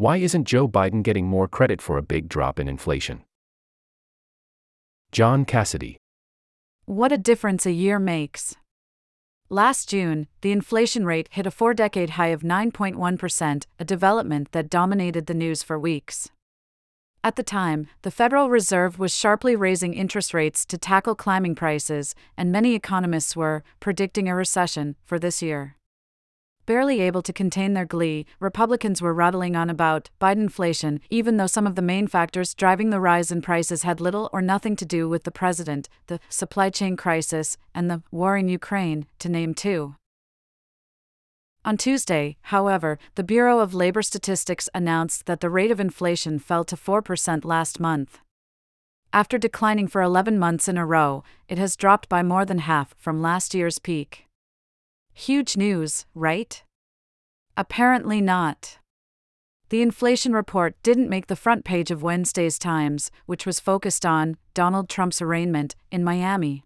Why isn't Joe Biden getting more credit for a big drop in inflation? John Cassidy. What a difference a year makes. Last June, the inflation rate hit a four decade high of 9.1%, a development that dominated the news for weeks. At the time, the Federal Reserve was sharply raising interest rates to tackle climbing prices, and many economists were predicting a recession for this year. Barely able to contain their glee, Republicans were rattling on about Bidenflation, even though some of the main factors driving the rise in prices had little or nothing to do with the president, the supply chain crisis, and the war in Ukraine, to name two. On Tuesday, however, the Bureau of Labor Statistics announced that the rate of inflation fell to 4% last month. After declining for 11 months in a row, it has dropped by more than half from last year's peak. Huge news, right? Apparently not. The inflation report didn't make the front page of Wednesday's Times, which was focused on Donald Trump's arraignment in Miami.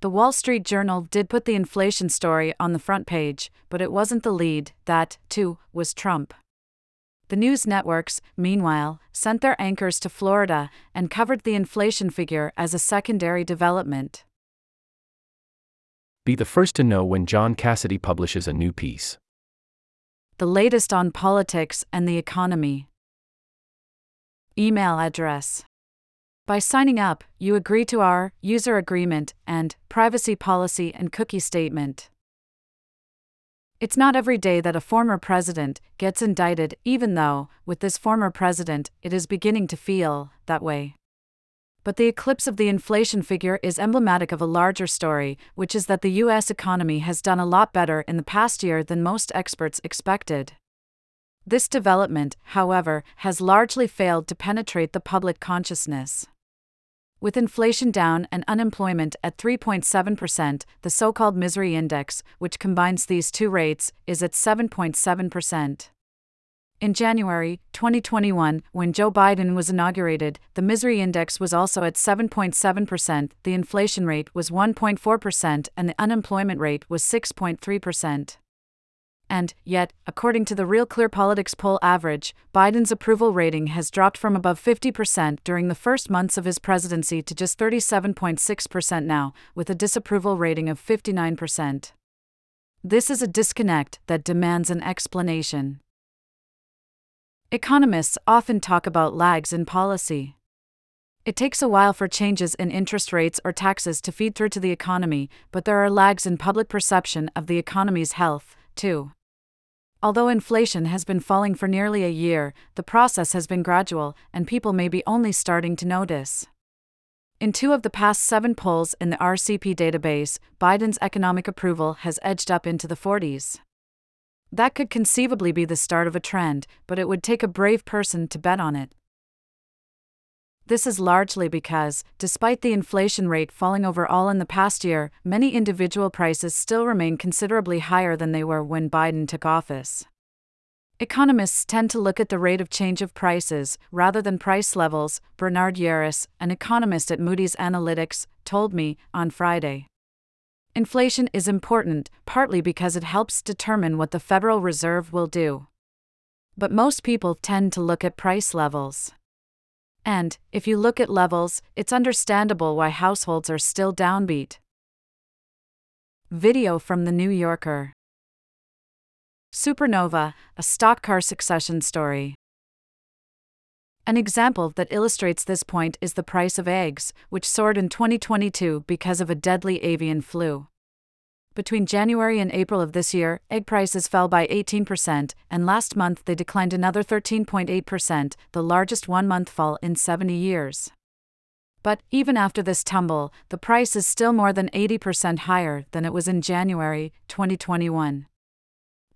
The Wall Street Journal did put the inflation story on the front page, but it wasn't the lead, that, too, was Trump. The news networks, meanwhile, sent their anchors to Florida and covered the inflation figure as a secondary development. Be the first to know when John Cassidy publishes a new piece. The latest on politics and the economy. Email address by signing up, you agree to our user agreement and privacy policy and cookie statement. It's not every day that a former president gets indicted, even though, with this former president, it is beginning to feel that way. But the eclipse of the inflation figure is emblematic of a larger story, which is that the U.S. economy has done a lot better in the past year than most experts expected. This development, however, has largely failed to penetrate the public consciousness. With inflation down and unemployment at 3.7%, the so called misery index, which combines these two rates, is at 7.7%. In January 2021, when Joe Biden was inaugurated, the misery index was also at 7.7%, the inflation rate was 1.4%, and the unemployment rate was 6.3% and, yet, according to the Real Clear Politics poll average, Biden's approval rating has dropped from above 50% during the first months of his presidency to just 37.6% now, with a disapproval rating of 59%. This is a disconnect that demands an explanation. Economists often talk about lags in policy. It takes a while for changes in interest rates or taxes to feed through to the economy, but there are lags in public perception of the economy's health, too. Although inflation has been falling for nearly a year, the process has been gradual, and people may be only starting to notice. In two of the past seven polls in the RCP database, Biden's economic approval has edged up into the 40s. That could conceivably be the start of a trend, but it would take a brave person to bet on it. This is largely because, despite the inflation rate falling overall in the past year, many individual prices still remain considerably higher than they were when Biden took office. Economists tend to look at the rate of change of prices rather than price levels, Bernard Yaros, an economist at Moody's Analytics, told me on Friday. Inflation is important, partly because it helps determine what the Federal Reserve will do. But most people tend to look at price levels. And, if you look at levels, it's understandable why households are still downbeat. Video from The New Yorker Supernova, a stock car succession story. An example that illustrates this point is the price of eggs, which soared in 2022 because of a deadly avian flu. Between January and April of this year, egg prices fell by 18%, and last month they declined another 13.8%, the largest one month fall in 70 years. But, even after this tumble, the price is still more than 80% higher than it was in January 2021.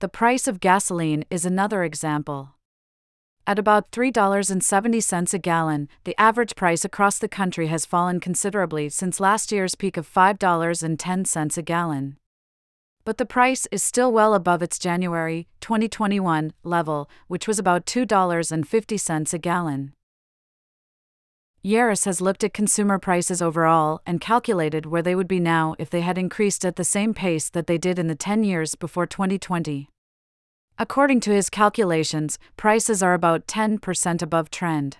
The price of gasoline is another example. At about $3.70 a gallon, the average price across the country has fallen considerably since last year's peak of $5.10 a gallon but the price is still well above its January 2021 level, which was about $2.50 a gallon. Yaros has looked at consumer prices overall and calculated where they would be now if they had increased at the same pace that they did in the 10 years before 2020. According to his calculations, prices are about 10% above trend.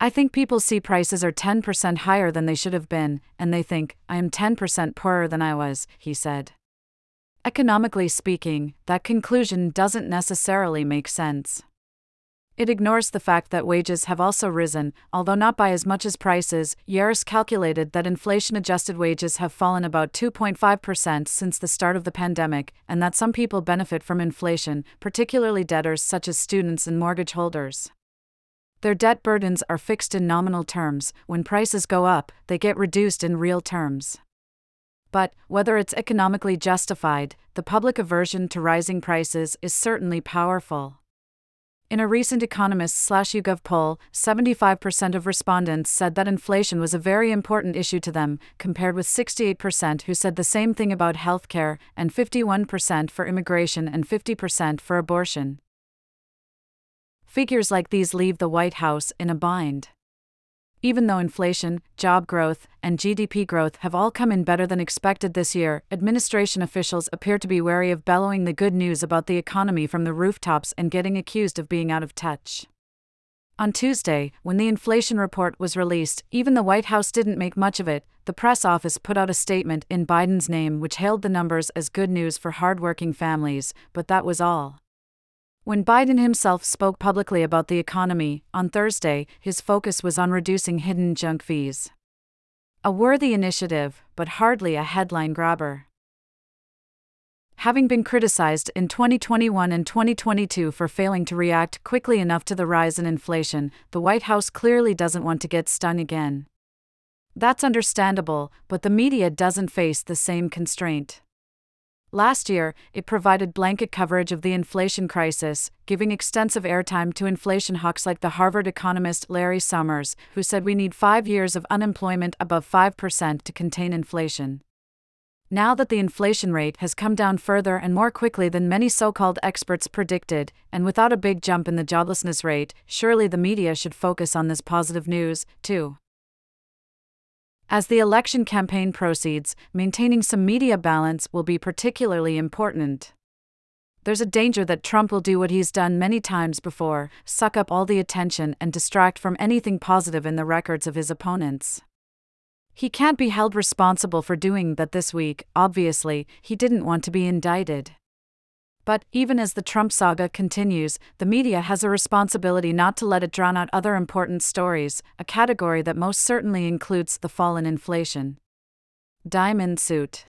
I think people see prices are 10% higher than they should have been, and they think, I am 10% poorer than I was, he said. Economically speaking, that conclusion doesn't necessarily make sense. It ignores the fact that wages have also risen, although not by as much as prices. Yaros calculated that inflation adjusted wages have fallen about 2.5% since the start of the pandemic, and that some people benefit from inflation, particularly debtors such as students and mortgage holders. Their debt burdens are fixed in nominal terms, when prices go up, they get reduced in real terms. But, whether it's economically justified, the public aversion to rising prices is certainly powerful. In a recent Economist slash YouGov poll, 75% of respondents said that inflation was a very important issue to them, compared with 68% who said the same thing about healthcare, and 51% for immigration and 50% for abortion. Figures like these leave the White House in a bind. Even though inflation, job growth, and GDP growth have all come in better than expected this year, administration officials appear to be wary of bellowing the good news about the economy from the rooftops and getting accused of being out of touch. On Tuesday, when the inflation report was released, even the White House didn't make much of it. The press office put out a statement in Biden's name which hailed the numbers as good news for hardworking families, but that was all. When Biden himself spoke publicly about the economy, on Thursday, his focus was on reducing hidden junk fees. A worthy initiative, but hardly a headline grabber. Having been criticized in 2021 and 2022 for failing to react quickly enough to the rise in inflation, the White House clearly doesn't want to get stung again. That's understandable, but the media doesn't face the same constraint. Last year, it provided blanket coverage of the inflation crisis, giving extensive airtime to inflation hawks like the Harvard economist Larry Summers, who said we need five years of unemployment above 5% to contain inflation. Now that the inflation rate has come down further and more quickly than many so called experts predicted, and without a big jump in the joblessness rate, surely the media should focus on this positive news, too. As the election campaign proceeds, maintaining some media balance will be particularly important. There's a danger that Trump will do what he's done many times before suck up all the attention and distract from anything positive in the records of his opponents. He can't be held responsible for doing that this week, obviously, he didn't want to be indicted. But, even as the Trump saga continues, the media has a responsibility not to let it drown out other important stories, a category that most certainly includes the fall in inflation. Diamond Suit